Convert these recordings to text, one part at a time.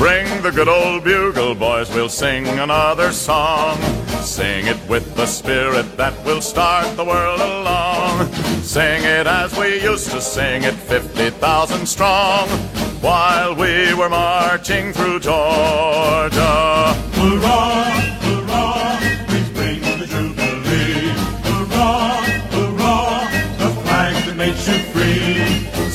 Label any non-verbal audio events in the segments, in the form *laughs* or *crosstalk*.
Bring the good old bugle, boys, we'll sing another song. Sing it with the spirit that will start the world along. Sing it as we used to sing it, 50,000 strong, while we were marching through Georgia. Hurrah,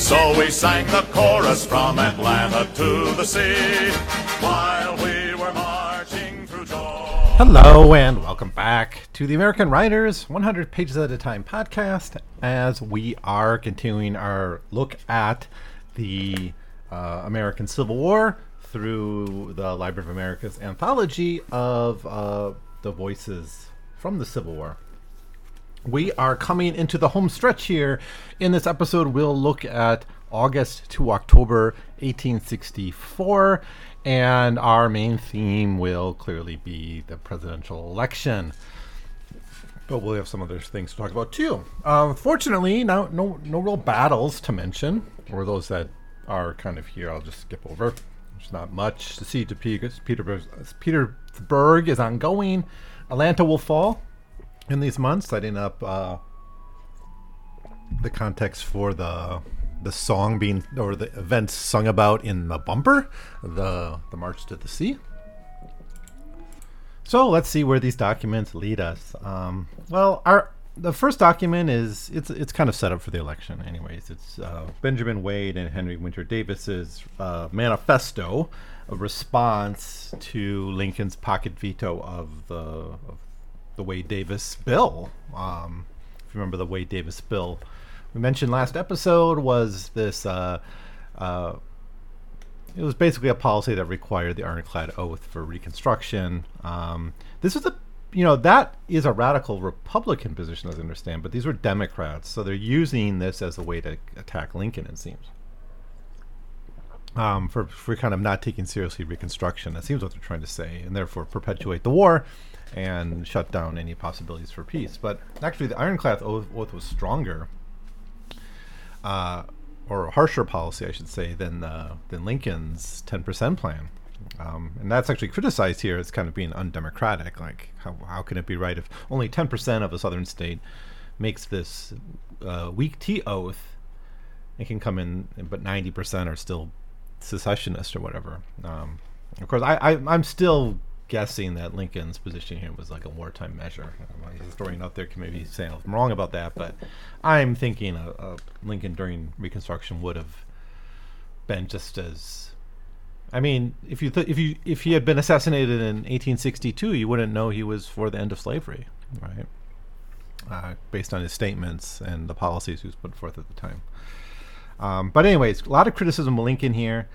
So we sang the chorus from Atlanta to the sea, while we were marching through Georgia. Hello and welcome back to the American Writers 100 Pages at a Time podcast as we are continuing our look at the uh, American Civil War through the Library of America's anthology of uh, the voices from the Civil War. We are coming into the home stretch here. In this episode, we'll look at August to October 1864, and our main theme will clearly be the presidential election. But we'll have some other things to talk about too. Uh, fortunately, no, no, no real battles to mention, or those that are kind of here. I'll just skip over. There's not much. Siege of Pe- Petersburg, Petersburg is ongoing. Atlanta will fall in these months, setting up uh, the context for the the song being or the events sung about in the bumper, the the March to the Sea. So let's see where these documents lead us. Um, well, our the first document is it's it's kind of set up for the election, anyways. It's uh, Benjamin Wade and Henry Winter Davis's uh, manifesto, a response to Lincoln's pocket veto of the of the Wade Davis bill. Um, if you remember the Wade Davis bill, we mentioned last episode was this. Uh, uh, it was basically a policy that required the ironclad oath for Reconstruction. Um, this was a, you know, that is a radical Republican position, as I understand, but these were Democrats, so they're using this as a way to attack Lincoln, it seems. Um, for, for kind of not taking seriously Reconstruction. That seems what they're trying to say, and therefore perpetuate the war and shut down any possibilities for peace. But actually, the ironclad oath, oath was stronger. Uh, or a harsher policy, I should say, than uh, than Lincoln's 10% plan. Um, and that's actually criticized here as kind of being undemocratic. Like, how, how can it be right if only 10% of a southern state makes this uh, weak tea oath? It can come in, but 90% are still secessionists or whatever. Um, of course, I, I, I'm still guessing that Lincoln's position here was like a wartime measure. A historian out there can maybe say I'm wrong about that, but I'm thinking uh, uh, Lincoln during Reconstruction would have been just as. I mean, if you th- if you if he had been assassinated in 1862, you wouldn't know he was for the end of slavery, right? Uh, based on his statements and the policies he was put forth at the time. Um, but anyways, a lot of criticism of Lincoln here.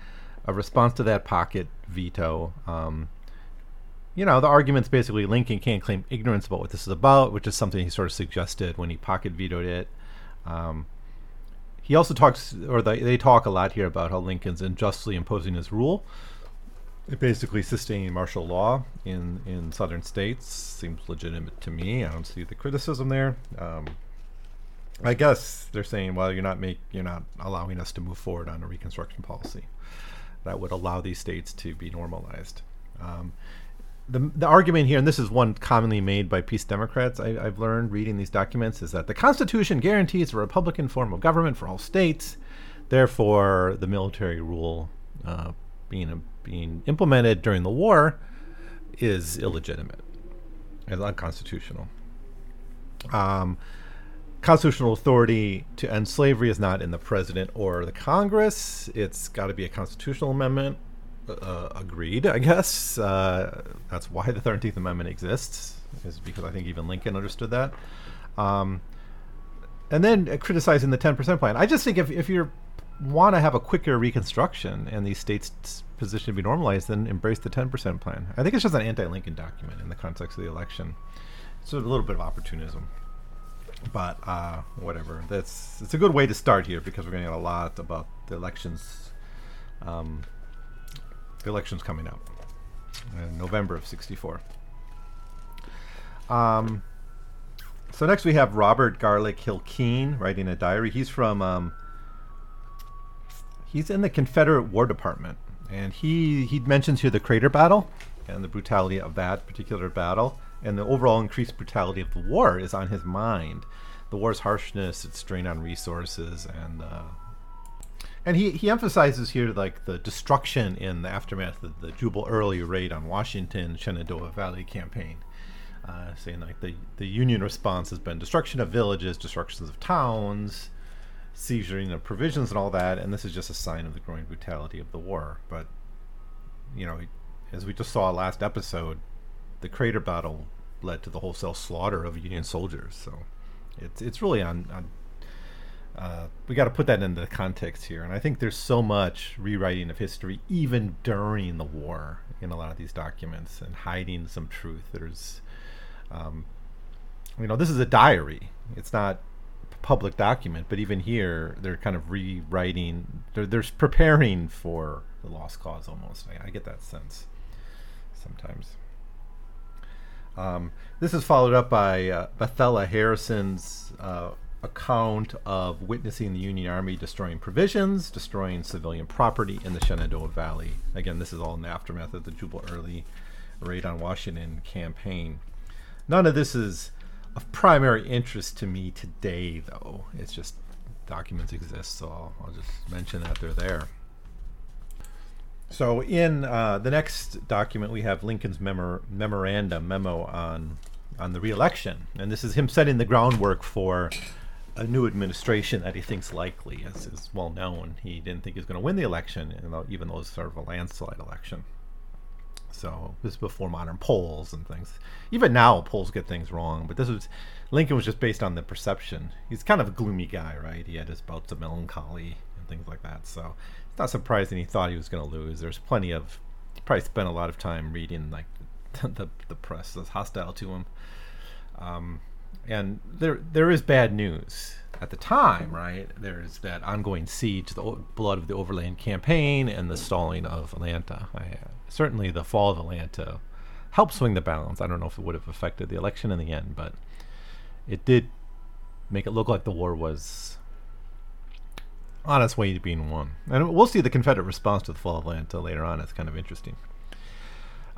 A response to that pocket veto. Um, you know, the argument's basically Lincoln can't claim ignorance about what this is about, which is something he sort of suggested when he pocket vetoed it. Um, he also talks, or they, they talk a lot here about how Lincoln's unjustly imposing his rule. It basically sustaining martial law in, in southern states seems legitimate to me. I don't see the criticism there. Um, I guess they're saying, well, you're not make you're not allowing us to move forward on a reconstruction policy that would allow these states to be normalized. Um, the, the argument here, and this is one commonly made by peace Democrats, I, have learned reading these documents, is that the Constitution guarantees a Republican form of government for all states. Therefore, the military rule uh, being being implemented during the war is illegitimate and unconstitutional. Um, constitutional authority to end slavery is not in the president or the Congress. It's got to be a constitutional amendment uh, agreed, I guess. Uh, that's why the 13th Amendment exists, is because I think even Lincoln understood that. Um, and then uh, criticizing the 10% plan. I just think if, if you want to have a quicker reconstruction and these states' position to be normalized, then embrace the 10% plan. I think it's just an anti Lincoln document in the context of the election. It's a little bit of opportunism. But uh, whatever. That's it's a good way to start here because we're going to get a lot about the elections um, the election's coming up in November of 64. Um, so next we have Robert Garlick Hill Kean writing a diary. He's from um, he's in the Confederate War Department, and he he mentions here the crater battle and the brutality of that particular battle, and the overall increased brutality of the war is on his mind. The war's harshness, its strain on resources, and uh, and he, he emphasizes here like the destruction in the aftermath of the Jubal Early raid on Washington, Shenandoah Valley campaign, uh, saying like the the Union response has been destruction of villages, destructions of towns, seizuring of provisions, and all that. And this is just a sign of the growing brutality of the war. But you know, as we just saw last episode, the crater battle led to the wholesale slaughter of Union soldiers. So it's it's really on, on uh, we got to put that into the context here. And I think there's so much rewriting of history, even during the war, in a lot of these documents, and hiding some truth. There's, um, you know, this is a diary. It's not a public document, but even here, they're kind of rewriting. They're, they're preparing for the lost cause almost. I, I get that sense sometimes. Um, this is followed up by uh, Bethella Harrison's uh, account of witnessing the Union Army destroying provisions, destroying civilian property in the Shenandoah Valley. Again, this is all in the aftermath of the Jubal Early raid on Washington campaign. None of this is of primary interest to me today, though. It's just documents exist, so I'll, I'll just mention that they're there. So, in uh, the next document, we have Lincoln's memor- memorandum memo on on the reelection, and this is him setting the groundwork for a new administration that he thinks likely, as is well known. He didn't think he was going to win the election, even though it was sort of a landslide election. So this is before modern polls and things. Even now, polls get things wrong, but this was Lincoln was just based on the perception. He's kind of a gloomy guy, right? He had his bouts of melancholy and things like that. So it's not surprising he thought he was going to lose. There's plenty of he probably spent a lot of time reading like *laughs* the the press that's hostile to him. Um, and there there is bad news at the time, right? There's that ongoing siege, the blood of the Overland campaign, and the stalling of Atlanta. I, certainly, the fall of Atlanta helped swing the balance. I don't know if it would have affected the election in the end, but it did make it look like the war was on its way to being won. And we'll see the Confederate response to the fall of Atlanta later on. It's kind of interesting.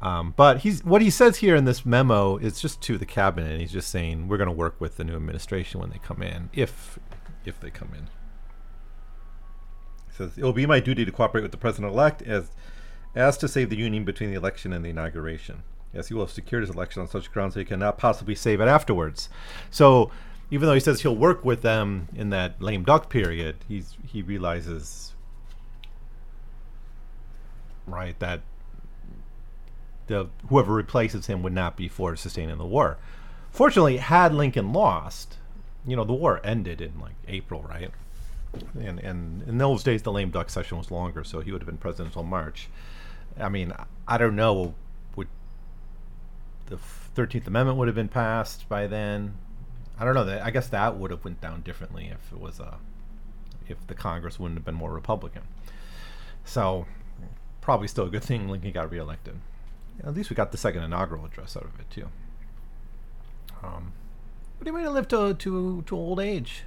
Um, but he's what he says here in this memo is just to the cabinet. He's just saying we're going to work with the new administration when they come in, if if they come in. He says it will be my duty to cooperate with the president-elect as as to save the union between the election and the inauguration. Yes, he will have secured his election on such grounds that he cannot possibly save it afterwards. So, even though he says he'll work with them in that lame duck period, he's he realizes right that the whoever replaces him would not be for sustaining the war. Fortunately, had Lincoln lost, you know, the war ended in like April, right? And and in those days, the lame duck session was longer, so he would have been president until March. I mean, I don't know. Would the Thirteenth Amendment would have been passed by then? I don't know. That I guess that would have went down differently if it was a if the Congress wouldn't have been more Republican. So probably still a good thing Lincoln got reelected at least we got the second inaugural address out of it too. Um, but he might have lived to to to old age.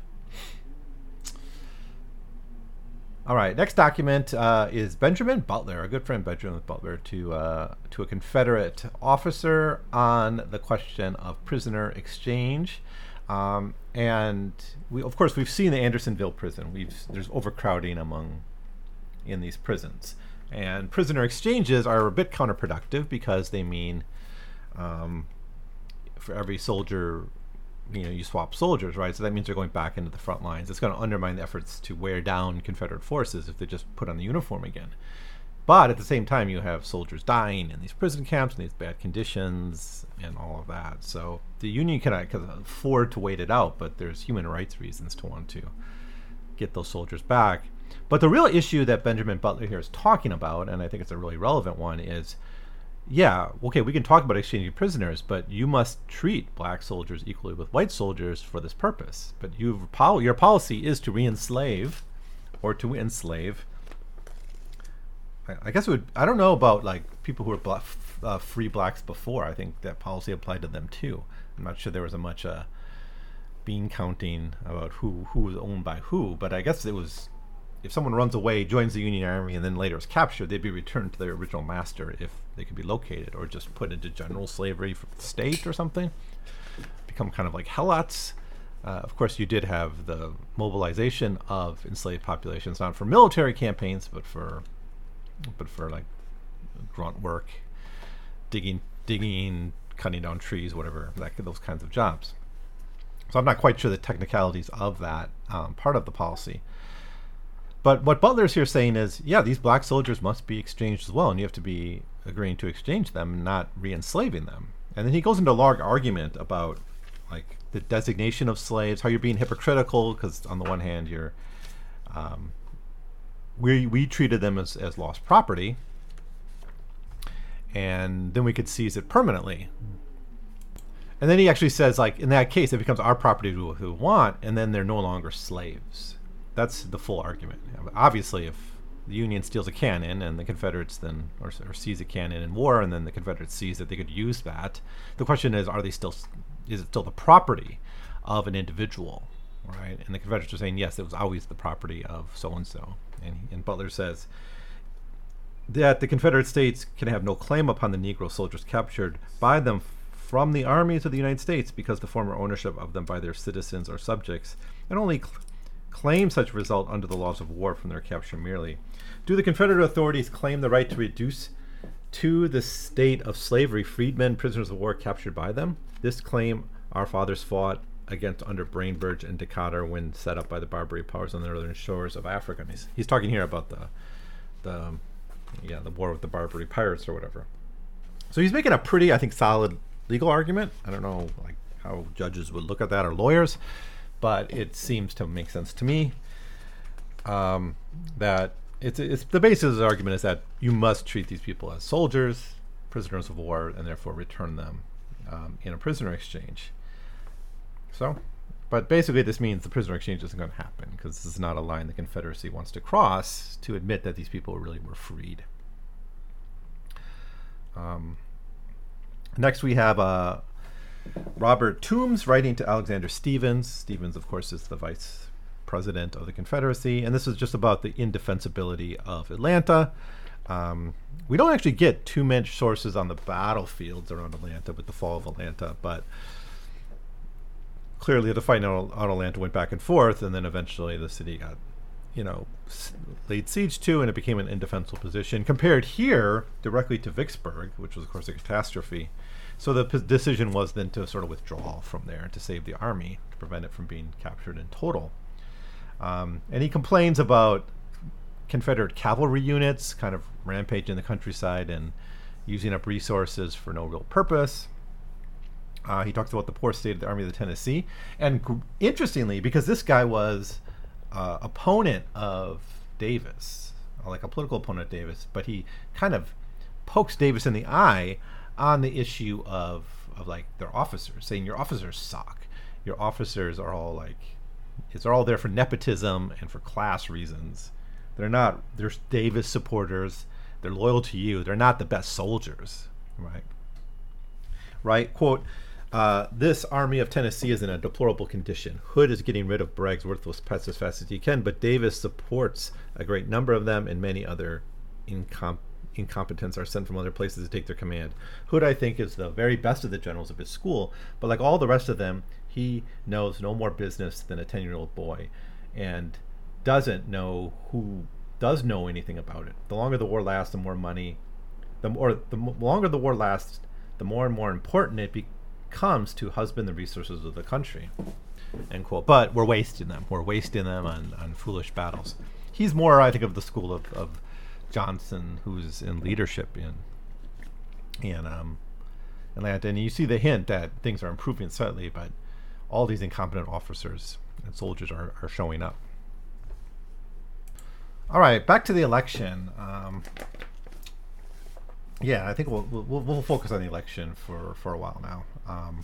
All right, next document uh, is Benjamin Butler, a good friend Benjamin Butler, to uh, to a Confederate officer on the question of prisoner exchange. Um, and we, of course, we've seen the Andersonville prison. We've there's overcrowding among in these prisons. And prisoner exchanges are a bit counterproductive because they mean um, for every soldier, you know, you swap soldiers, right? So that means they're going back into the front lines. It's going to undermine the efforts to wear down Confederate forces if they just put on the uniform again. But at the same time, you have soldiers dying in these prison camps in these bad conditions and all of that. So the Union cannot afford to wait it out, but there's human rights reasons to want to get those soldiers back. But the real issue that Benjamin Butler here is talking about, and I think it's a really relevant one, is yeah, okay, we can talk about exchanging prisoners, but you must treat black soldiers equally with white soldiers for this purpose. But your policy is to re-enslave or to enslave. I, guess it would. I don't know about like people who were black, uh, free blacks before. I think that policy applied to them too. I'm not sure there was a much uh, bean counting about who who was owned by who, but I guess it was if someone runs away, joins the Union Army, and then later is captured, they'd be returned to their original master if they could be located, or just put into general slavery for the state or something. Become kind of like helots. Uh, of course, you did have the mobilization of enslaved populations, not for military campaigns, but for, but for like grunt work, digging, digging, cutting down trees, whatever, that, those kinds of jobs. So I'm not quite sure the technicalities of that um, part of the policy. But what Butler's here saying is, yeah, these black soldiers must be exchanged as well, and you have to be agreeing to exchange them, not re-enslaving them. And then he goes into a large argument about like the designation of slaves, how you're being hypocritical because on the one hand you're um, we we treated them as, as lost property, and then we could seize it permanently. And then he actually says, like, in that case, it becomes our property to who want, and then they're no longer slaves. That's the full argument. Obviously, if the Union steals a cannon and the Confederates then, or, or seize a cannon in war, and then the Confederates seize that they could use that, the question is, are they still, is it still the property of an individual, right? And the Confederates are saying, yes, it was always the property of so and so. And Butler says, that the Confederate States can have no claim upon the Negro soldiers captured by them from the armies of the United States because the former ownership of them by their citizens or subjects, and only claim such result under the laws of war from their capture merely. Do the Confederate authorities claim the right to reduce to the state of slavery freedmen, prisoners of war captured by them? This claim our fathers fought against under Bainbridge and Decatur when set up by the Barbary powers on the northern shores of Africa. And he's, he's talking here about the the yeah the war with the Barbary pirates or whatever. So he's making a pretty, I think, solid legal argument. I don't know like how judges would look at that or lawyers, but it seems to make sense to me. Um, that it's it's the basis of the argument is that you must treat these people as soldiers, prisoners of war, and therefore return them um, in a prisoner exchange. So, but basically, this means the prisoner exchange isn't going to happen because this is not a line the Confederacy wants to cross to admit that these people really were freed. Um, Next, we have uh, Robert Toombs writing to Alexander Stephens. Stephens, of course, is the vice president of the Confederacy, and this is just about the indefensibility of Atlanta. Um, we don't actually get too many sources on the battlefields around Atlanta with the fall of Atlanta, but clearly the fight on Atlanta went back and forth, and then eventually the city got, you know, laid siege to, and it became an indefensible position. Compared here directly to Vicksburg, which was of course a catastrophe, so the p- decision was then to sort of withdraw from there to save the army to prevent it from being captured in total. Um, and he complains about Confederate cavalry units kind of rampaging the countryside and using up resources for no real purpose. Uh, he talks about the poor state of the Army of the Tennessee. And interestingly, because this guy was uh, opponent of Davis, like a political opponent of Davis, but he kind of pokes Davis in the eye on the issue of of like their officers, saying your officers suck. Your officers are all like it's all there for nepotism and for class reasons. They're not they're Davis supporters. They're loyal to you. They're not the best soldiers, right? Right? Quote, uh, this army of Tennessee is in a deplorable condition. Hood is getting rid of Bragg's worthless pets as fast as he can, but Davis supports a great number of them and many other incom- incompetents are sent from other places to take their command. Hood, I think, is the very best of the generals of his school, but like all the rest of them, he knows no more business than a 10 year old boy and doesn't know who does know anything about it. The longer the war lasts, the more money, the more the longer the war lasts, the more and more important it becomes to husband the resources of the country. End quote. But we're wasting them. We're wasting them on, on foolish battles. He's more, I think, of the school of, of Johnston, who's in leadership in in um, Atlanta, and you see the hint that things are improving slightly, but all these incompetent officers and soldiers are, are showing up. All right, back to the election. Um, yeah, I think we'll, we'll, we'll focus on the election for for a while now. Um,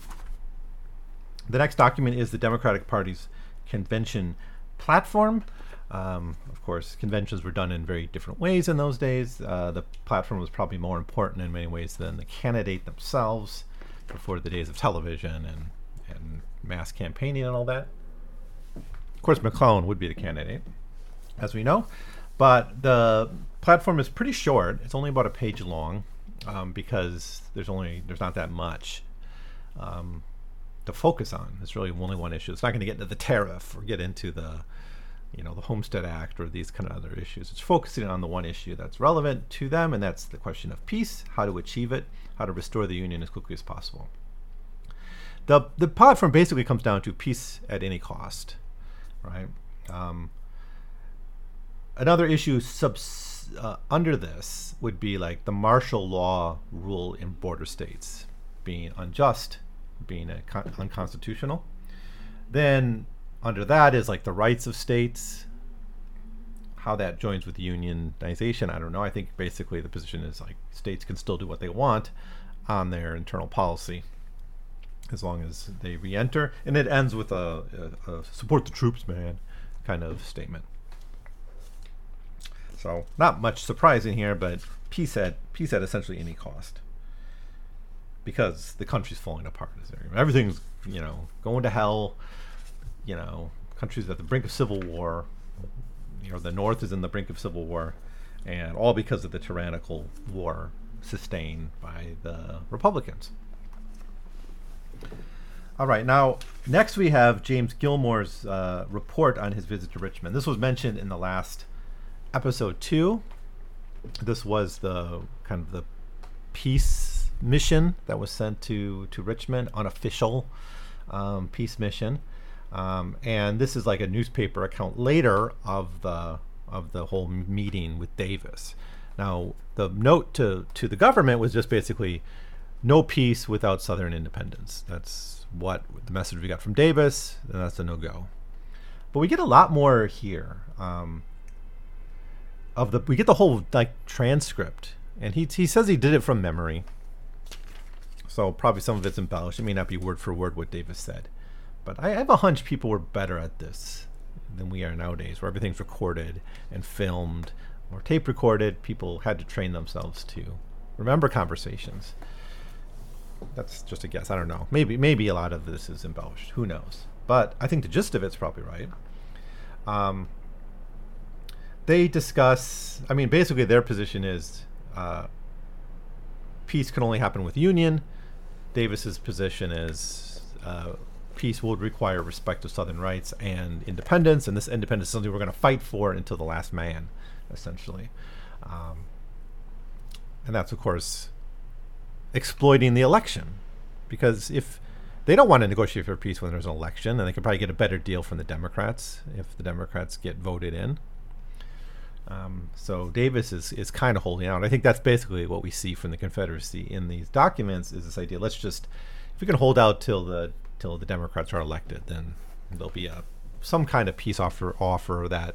the next document is the Democratic Party's convention platform. Um, of course, conventions were done in very different ways in those days. Uh, the platform was probably more important in many ways than the candidate themselves before the days of television and, and mass campaigning and all that. Of course, McClellan would be the candidate. as we know. But the platform is pretty short. It's only about a page long um, because there's only there's not that much um, to focus on. It's really only one issue. It's not going to get into the tariff or get into the you know the Homestead Act or these kind of other issues. It's focusing on the one issue that's relevant to them, and that's the question of peace, how to achieve it, how to restore the union as quickly as possible. The the platform basically comes down to peace at any cost, right? Um, another issue subs, uh, under this would be like the martial law rule in border states being unjust, being con- unconstitutional. Then under that is like the rights of states. How that joins with unionization, I don't know. I think basically the position is like states can still do what they want on their internal policy as long as they re-enter, and it ends with a, a, a support the troops, man, kind of statement. So not much surprising here, but peace at peace at essentially any cost, because the country's falling apart. Everything's you know going to hell. You know, countries at the brink of civil war. You know, the North is in the brink of civil war, and all because of the tyrannical war sustained by the Republicans. All right, now next we have James Gilmore's uh, report on his visit to Richmond. This was mentioned in the last episode two. This was the kind of the peace mission that was sent to to Richmond, unofficial um, peace mission, um, and this is like a newspaper account later of the of the whole meeting with Davis. Now, the note to to the government was just basically no peace without Southern independence. That's what the message we got from Davis, and that's a no go. But we get a lot more here. Um, of the we get the whole like transcript, and he he says he did it from memory. So probably some of it's embellished. It may not be word for word what Davis said, but I have a hunch people were better at this than we are nowadays, where everything's recorded and filmed or tape recorded. People had to train themselves to remember conversations. That's just a guess. I don't know. Maybe maybe a lot of this is embellished. Who knows? But I think the gist of it's probably right. Um, they discuss. I mean, basically, their position is uh, peace can only happen with union. Davis's position is uh, peace would require respect of Southern rights and independence, and this independence is something we're going to fight for until the last man, essentially. Um, and that's, of course, exploiting the election, because if they don't want to negotiate for peace when there's an election, and they could probably get a better deal from the Democrats if the Democrats get voted in. Um, so Davis is, is kind of holding out. I think that's basically what we see from the Confederacy in these documents is this idea. Let's just, if we can hold out till the till the Democrats are elected, then there'll be a some kind of peace offer offer that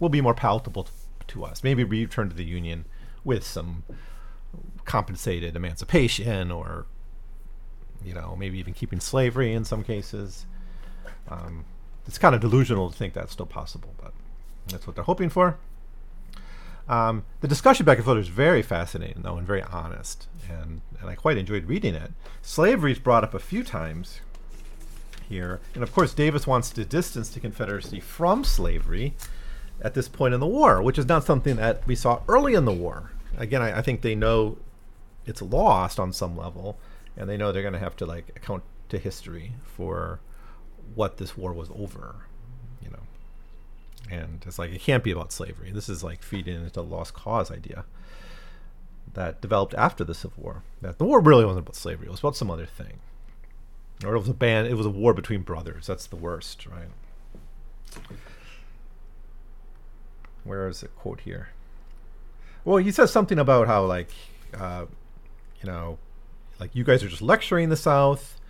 will be more palatable to, to us. Maybe return to the Union with some compensated emancipation, or you know, maybe even keeping slavery in some cases. Um, it's kind of delusional to think that's still possible, but that's what they're hoping for. Um, the discussion back and forth is very fascinating, though, and very honest, and, and I quite enjoyed reading it. Slavery is brought up a few times here, and of course, Davis wants to distance the Confederacy from slavery at this point in the war, which is not something that we saw early in the war. Again, I, I think they know it's lost on some level, and they know they're going to have to like account to history for what this war was over you know. and it's like it can't be about slavery. This is like feeding into the lost cause idea that developed after the Civil War. That the war really wasn't about slavery; it was about some other thing, or it was a band. It was a war between brothers. That's the worst, right? Where is the quote here? Well, he says something about how like, uh, you know, like you guys are just lecturing the South,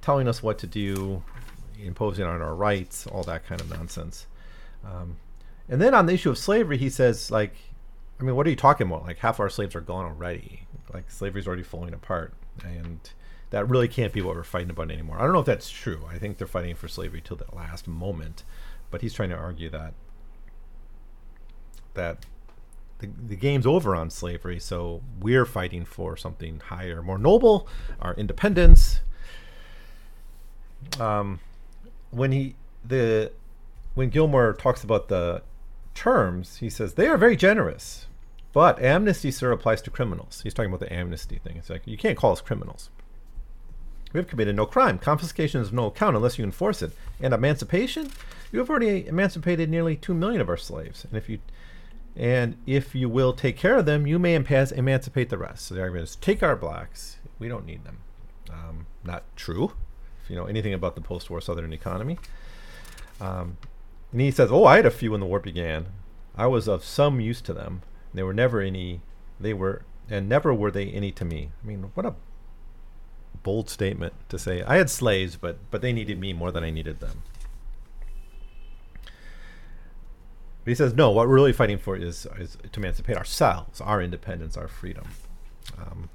telling us what to do, imposing on our rights, all that kind of nonsense. Um, and then on the issue of slavery, he says, like, I mean, what are you talking about? Like, half our slaves are gone already. Like, slavery's already falling apart. And that really can't be what we're fighting about anymore. I don't know if that's true. I think they're fighting for slavery till the last moment. But he's trying to argue that that the, the game's over on slavery, so we're fighting for something higher, more noble, our independence. Um, when he the when Gilmore talks about the terms, he says they are very generous, but amnesty, sir, applies to criminals. He's talking about the amnesty thing. It's like you can't call us criminals. We have committed no crime. Confiscation is of no account unless you enforce it. And emancipation, you have already emancipated nearly two million of our slaves. And if you and if you will take care of them, you may emancipate the rest. So the argument is take our blacks. We don't need them. Um, not true. If you know anything about the post-war Southern economy. Um, and he says, "Oh, I had a few when the war began. I was of some use to them. They were never any. They were, and never were they any to me. I mean, what a bold statement to say. I had slaves, but but they needed me more than I needed them." But he says, "No. What we're really fighting for is is to emancipate ourselves, our independence, our freedom." Um,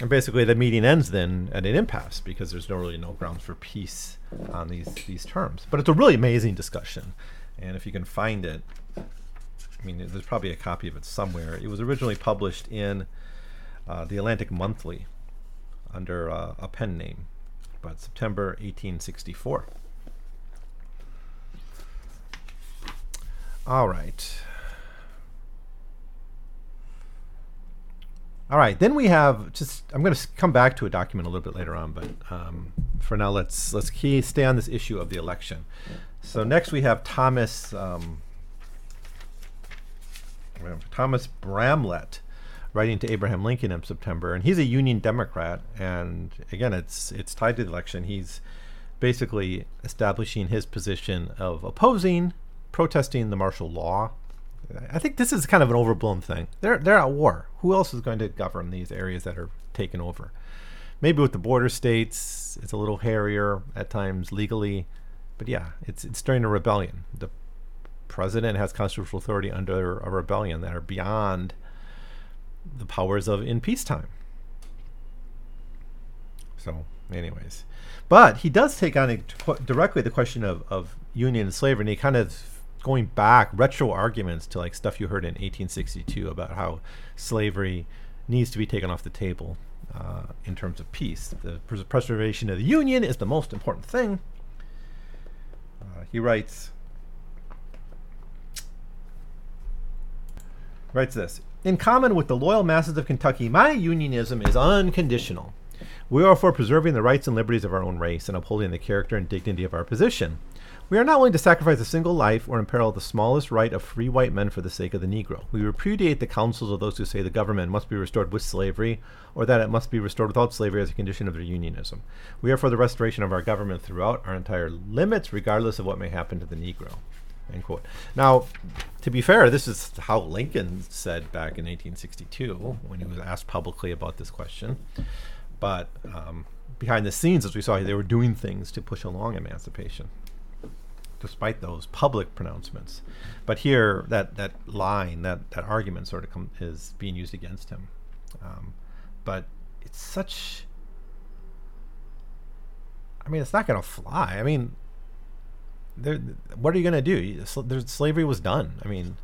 and basically, the meeting ends then at an impasse because there's no really no grounds for peace on these these terms. But it's a really amazing discussion, and if you can find it, I mean, there's probably a copy of it somewhere. It was originally published in uh, the Atlantic Monthly under uh, a pen name, but September 1864. All right. All right, then we have just. I'm going to come back to a document a little bit later on, but um, for now, let's let's key stay on this issue of the election. So next we have Thomas um, Thomas Bramlette writing to Abraham Lincoln in September, and he's a Union Democrat, and again, it's it's tied to the election. He's basically establishing his position of opposing, protesting the martial law I think this is kind of an overblown thing. They're they're at war. Who else is going to govern these areas that are taken over? Maybe with the border states, it's a little hairier at times legally, but yeah, it's it's during a rebellion. The president has constitutional authority under a rebellion that are beyond the powers of in peacetime. So, anyways, but he does take on directly the question of, of union and slavery, and he kind of going back retro arguments to like stuff you heard in 1862 about how slavery needs to be taken off the table uh, in terms of peace. The pres- preservation of the Union is the most important thing. Uh, he writes writes this in common with the loyal masses of Kentucky, my unionism is unconditional. We are for preserving the rights and liberties of our own race and upholding the character and dignity of our position. We are not willing to sacrifice a single life or imperil the smallest right of free white men for the sake of the Negro. We repudiate the counsels of those who say the government must be restored with slavery, or that it must be restored without slavery as a condition of their unionism. We are for the restoration of our government throughout our entire limits, regardless of what may happen to the Negro. End quote. Now, to be fair, this is how Lincoln said back in 1862 when he was asked publicly about this question. But um, behind the scenes, as we saw, they were doing things to push along emancipation despite those public pronouncements. But here, that that line, that that argument, sort of com- is being used against him. Um, but it's such. I mean, it's not going to fly. I mean, What are you going to do? There's, slavery was done. I mean,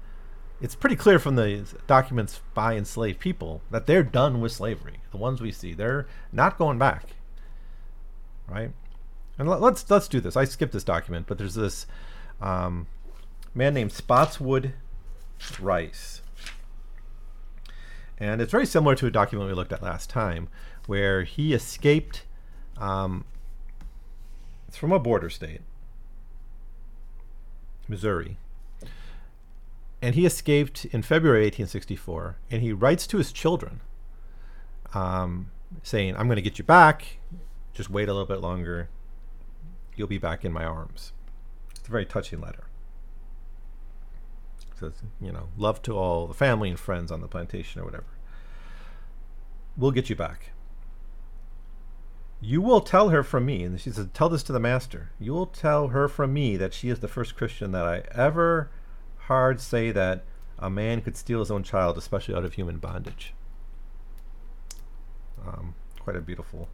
it's pretty clear from the documents by enslaved people that they're done with slavery. The ones we see, they're not going back. Right? And let, us let's do this. I skipped this document, but there's this um, man named Spotswood Rice, and it's very similar to a document we looked at last time, where he escaped. Um, it's from a border state, Missouri, and he escaped in February 1864. And he writes to his children, um, saying, "I'm going to get you back. Just wait a little bit longer." You'll be back in my arms. It's a very touching letter. Says, you know, love to all the family and friends on the plantation or whatever. We'll get you back. You will tell her from me, and she says, Tell this to the master. You will tell her from me that she is the first Christian that I ever heard say that a man could steal his own child, especially out of human bondage. Um, quite a beautiful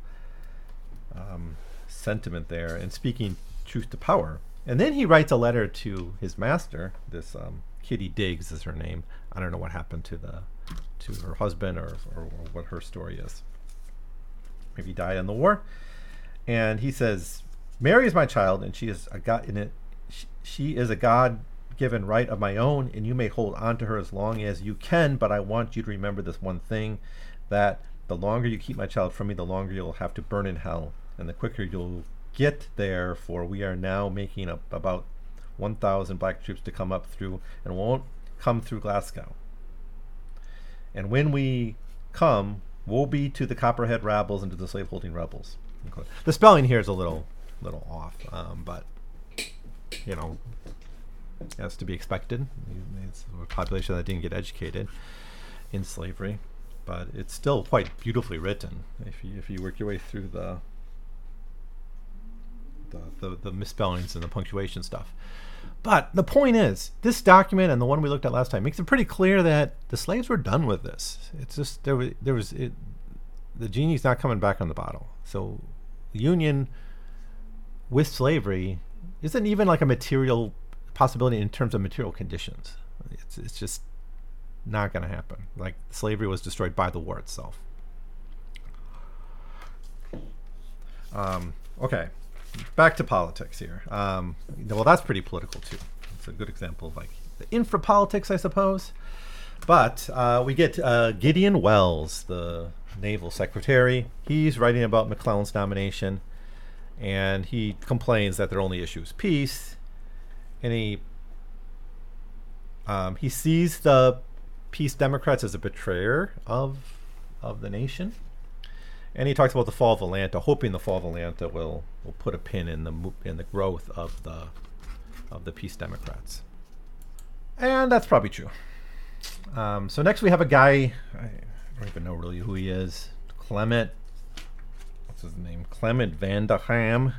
um, sentiment there and speaking truth to power. And then he writes a letter to his master. This um, Kitty Diggs is her name. I don't know what happened to the to her husband or, or, or what her story is. Maybe died in the war. And he says, "Mary is my child, and she is a God in it. She, she is a God given right of my own, and you may hold on to her as long as you can. But I want you to remember this one thing that the longer you keep my child from me, the longer you'll have to burn in hell, and the quicker you'll get there. For we are now making up about 1,000 black troops to come up through and won't come through Glasgow. And when we come, woe be to the Copperhead rabbles and to the slaveholding rebels. The spelling here is a little little off, um, but you know, that's to be expected. It's a population that didn't get educated in slavery, but it's still quite beautifully written. If you if you work your way through the the, the, the misspellings and the punctuation stuff. But the point is, this document and the one we looked at last time makes it pretty clear that the slaves were done with this. It's just there was there was it, the genie's not coming back on the bottle. So union with slavery isn't even like a material possibility in terms of material conditions. It's it's just not going to happen. Like slavery was destroyed by the war itself. Um, okay, back to politics here. Um, well, that's pretty political too. It's a good example of like the infra politics, I suppose. But uh, we get uh, Gideon Welles, the naval secretary. He's writing about McClellan's nomination, and he complains that their only issue is peace. And he um, he sees the peace Democrats as a betrayer of of the nation and he talks about the fall of Atlanta, hoping the fall of Atlanta will will put a pin in the in the growth of the of the peace Democrats, and that's probably true. Um, so next we have a guy I don't even know really who he is, Clement. What's his name? Clement Vanderham.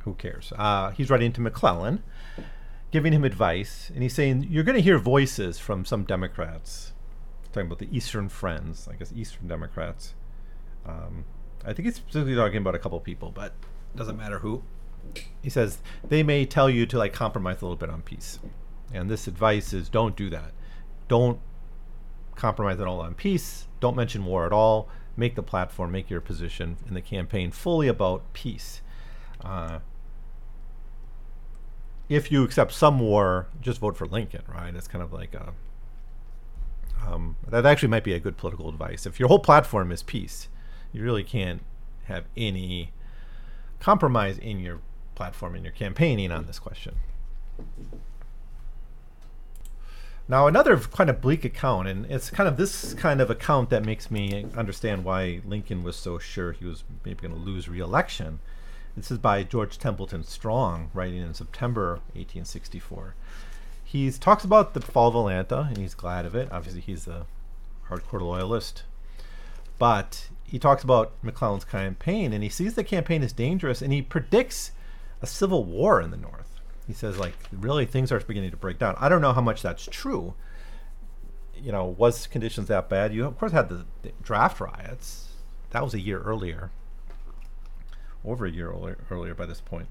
Who cares? Uh, he's writing to McClellan, giving him advice, and he's saying you're going to hear voices from some Democrats talking about the Eastern Friends, I guess Eastern Democrats. Um, I think he's specifically talking about a couple people, but doesn't matter who. He says they may tell you to like compromise a little bit on peace, and this advice is don't do that. Don't compromise at all on peace. Don't mention war at all. Make the platform, make your position in the campaign fully about peace. Uh, if you accept some war, just vote for Lincoln, right? It's kind of like a um, that actually might be a good political advice. If your whole platform is peace, you really can't have any compromise in your platform in your campaigning on this question. Now, another kind of bleak account, and it's kind of this kind of account that makes me understand why Lincoln was so sure he was maybe going to lose re-election. This is by George Templeton Strong, writing in September 1864 he talks about the fall of Atlanta, and he's glad of it. Obviously, he's a hardcore loyalist. But he talks about McClellan's campaign, and he sees the campaign as dangerous, and he predicts a civil war in the North. He says, like, really, things are beginning to break down. I don't know how much that's true. You know, was conditions that bad? You, of course, had the, draft riots. That was a year earlier, over a year earlier by this point.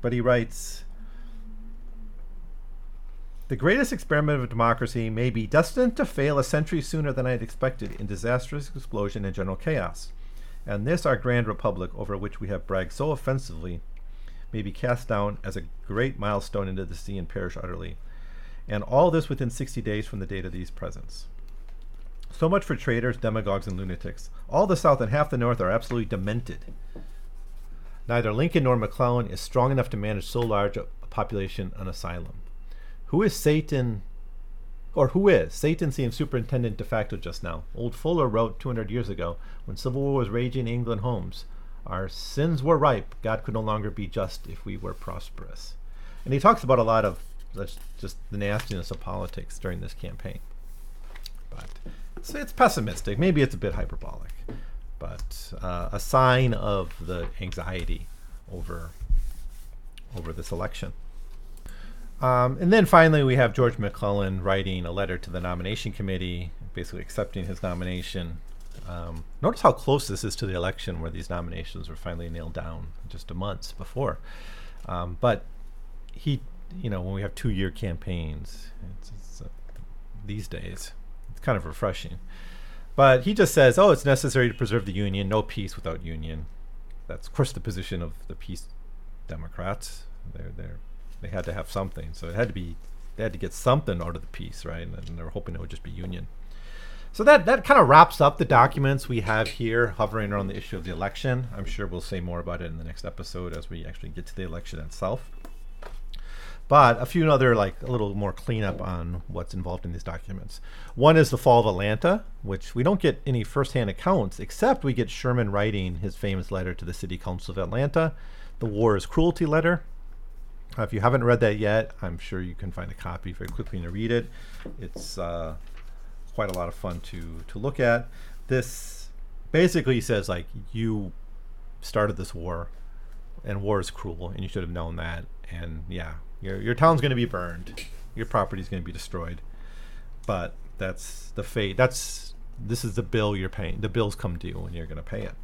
But he writes the greatest experiment of democracy may be destined to fail a century sooner than I had expected in disastrous explosion and general chaos. And this, our grand republic, over which we have bragged so offensively, may be cast down as a great milestone into the sea and perish utterly. And all this within 60 days from the date of these presents. So much for traitors, demagogues, and lunatics. All the South and half the North are absolutely demented. Neither Lincoln nor McClellan is strong enough to manage so large a population an asylum. Who is Satan? Or who is? Satan seems superintendent de facto just now. Old Fuller wrote 200 years ago, when civil war was raging in England homes, our sins were ripe. God could no longer be just if we were prosperous. And he talks about a lot of just the nastiness of politics during this campaign. But it's, it's pessimistic. Maybe it's a bit hyperbolic, but uh, a sign of the anxiety over over this election. Um, and then finally, we have George McClellan writing a letter to the nomination committee, basically accepting his nomination. Um, notice how close this is to the election where these nominations were finally nailed down just a month before. Um, but he, you know, when we have two year campaigns, it's, it's, uh, these days, it's kind of refreshing. But he just says, oh, it's necessary to preserve the Union, no peace without Union. That's, of course, the position of the peace Democrats. They're they they had to have something, so it had to be they had to get something out of the peace, right? And, and they were hoping it would just be union. So that that kind of wraps up the documents we have here, hovering around the issue of the election. I'm sure we'll say more about it in the next episode as we actually get to the election itself. But a few other, like a little more cleanup on what's involved in these documents. One is the fall of Atlanta, which we don't get any firsthand accounts, except we get Sherman writing his famous letter to the City Council of Atlanta, the War is Cruelty letter. Uh, if you haven't read that yet, I'm sure you can find a copy very quickly and read it. It's uh, quite a lot of fun to to look at. This basically says like you started this war, and war is cruel, and you should have known that. And yeah, your your town's going to be burned, your property's going to be destroyed, but that's the fate. That's this is the bill you're paying. The bills come due, and you're going to pay it.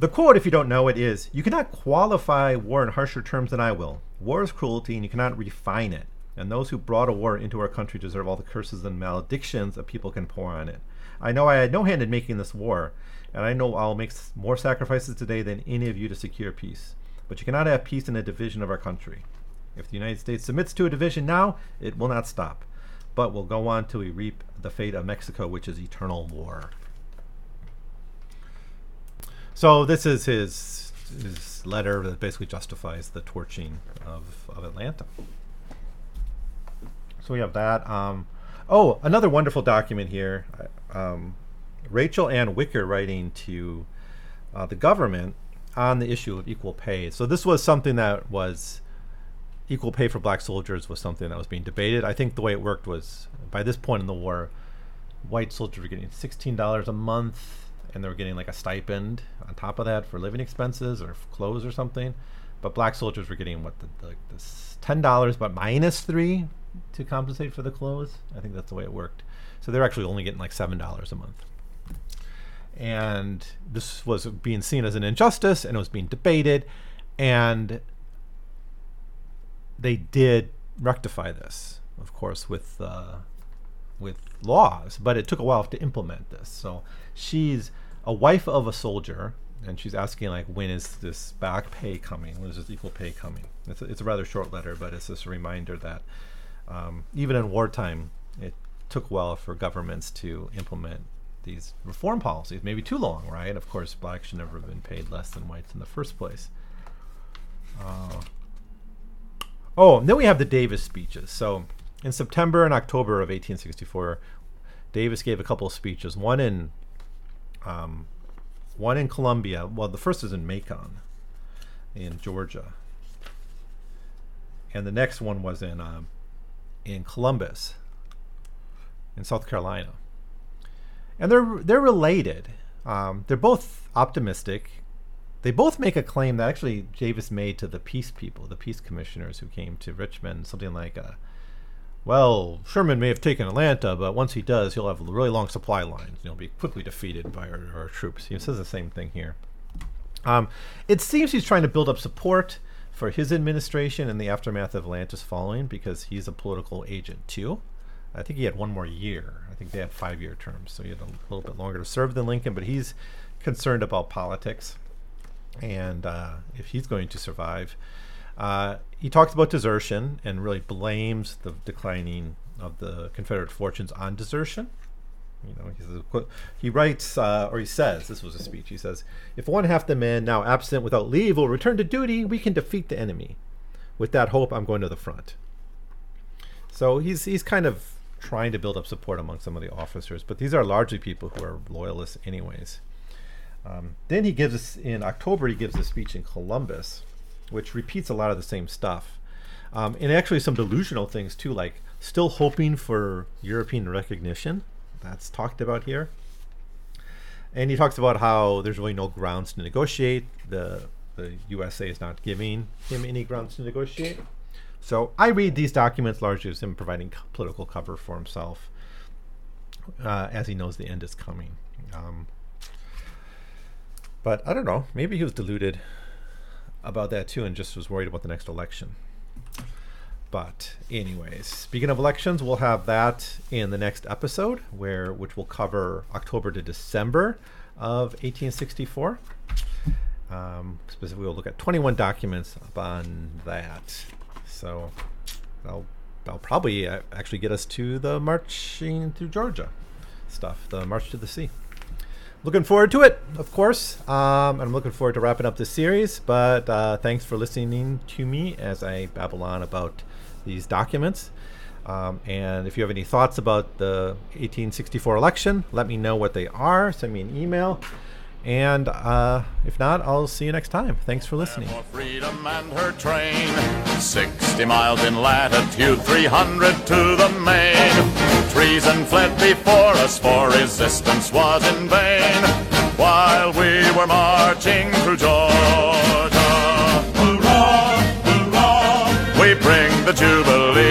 The quote, if you don't know it, is You cannot qualify war in harsher terms than I will. War is cruelty, and you cannot refine it. And those who brought a war into our country deserve all the curses and maledictions a people can pour on it. I know I had no hand in making this war, and I know I'll make more sacrifices today than any of you to secure peace. But you cannot have peace in a division of our country. If the United States submits to a division now, it will not stop, but will go on till we reap the fate of Mexico, which is eternal war. So this is his his letter that basically justifies the torching of, of Atlanta. So we have that. Um, oh, another wonderful document here. Um, Rachel Ann Wicker writing to uh, the government on the issue of equal pay. So this was something that was equal pay for black soldiers was something that was being debated. I think the way it worked was by this point in the war, white soldiers were getting sixteen dollars a month and they were getting like a stipend on top of that for living expenses or clothes or something. But black soldiers were getting what the, ten dollars, but minus three to compensate for the clothes. I think that's the way it worked. So they're actually only getting like seven dollars a month. And this was being seen as an injustice, and it was being debated, and they did rectify this, of course, with uh, with laws, but it took a while to implement this. So she's a wife of a soldier, and she's asking like, when is this back pay coming? When is this equal pay coming? It's a, it's a rather short letter, but it's just a reminder that um, even in wartime, it took a while for governments to implement these reform policies. Maybe too long, right? Of course, blacks should never have been paid less than whites in the first place. Uh, oh, and then we have the Davis speeches. So in September and October of 1864, Davis gave a couple of speeches. One in um, one in Columbia. Well, the first is in Macon, in Georgia, and the next one was in um, in Columbus, in South Carolina. And they're they're related. Um, they're both optimistic. They both make a claim that actually Davis made to the peace people, the peace commissioners who came to Richmond, something like. Uh, well, Sherman may have taken Atlanta, but once he does, he'll have really long supply lines. He'll be quickly defeated by our, our troops. He says the same thing here. Um, it seems he's trying to build up support for his administration in the aftermath of Atlanta's falling because he's a political agent too. I think he had one more year. I think they had five year terms, so he had a little bit longer to serve than Lincoln, but he's concerned about politics and uh, if he's going to survive. Uh, he talks about desertion and really blames the declining of the Confederate fortunes on desertion. You know, he, says, he writes, uh, or he says, this was a speech. He says, "If one half the men now absent without leave will return to duty, we can defeat the enemy. With that hope, I'm going to the front." So he's he's kind of trying to build up support among some of the officers, but these are largely people who are loyalists, anyways. Um, then he gives us in October. He gives a speech in Columbus, which repeats a lot of the same stuff. Um, and actually, some delusional things too, like still hoping for European recognition. That's talked about here. And he talks about how there's really no grounds to negotiate. The the USA is not giving him any grounds to negotiate. So I read these documents largely as him providing political cover for himself, uh, as he knows the end is coming. Um, but I don't know. Maybe he was deluded about that too and just was worried about the next election. But anyways, speaking of elections, we'll have that in the next episode where which will cover October to December of 1864. Um, specifically, we'll look at 21 documents on that. So I'll, that'll probably uh, actually get us to the marching through Georgia stuff, the March to the Sea. Looking forward to it, of course. Um, I'm looking forward to wrapping up this series. But uh, thanks for listening to me as I babble on about these documents. Um, and if you have any thoughts about the 1864 election, let me know what they are. Send me an email. And uh, if not, I'll see you next time. Thanks for listening. For freedom and her train, 60 miles in latitude, 300 to the main. Treason fled before us, for resistance was in vain. While we were marching through Georgia, hurrah, hurrah, we bring the jubilee.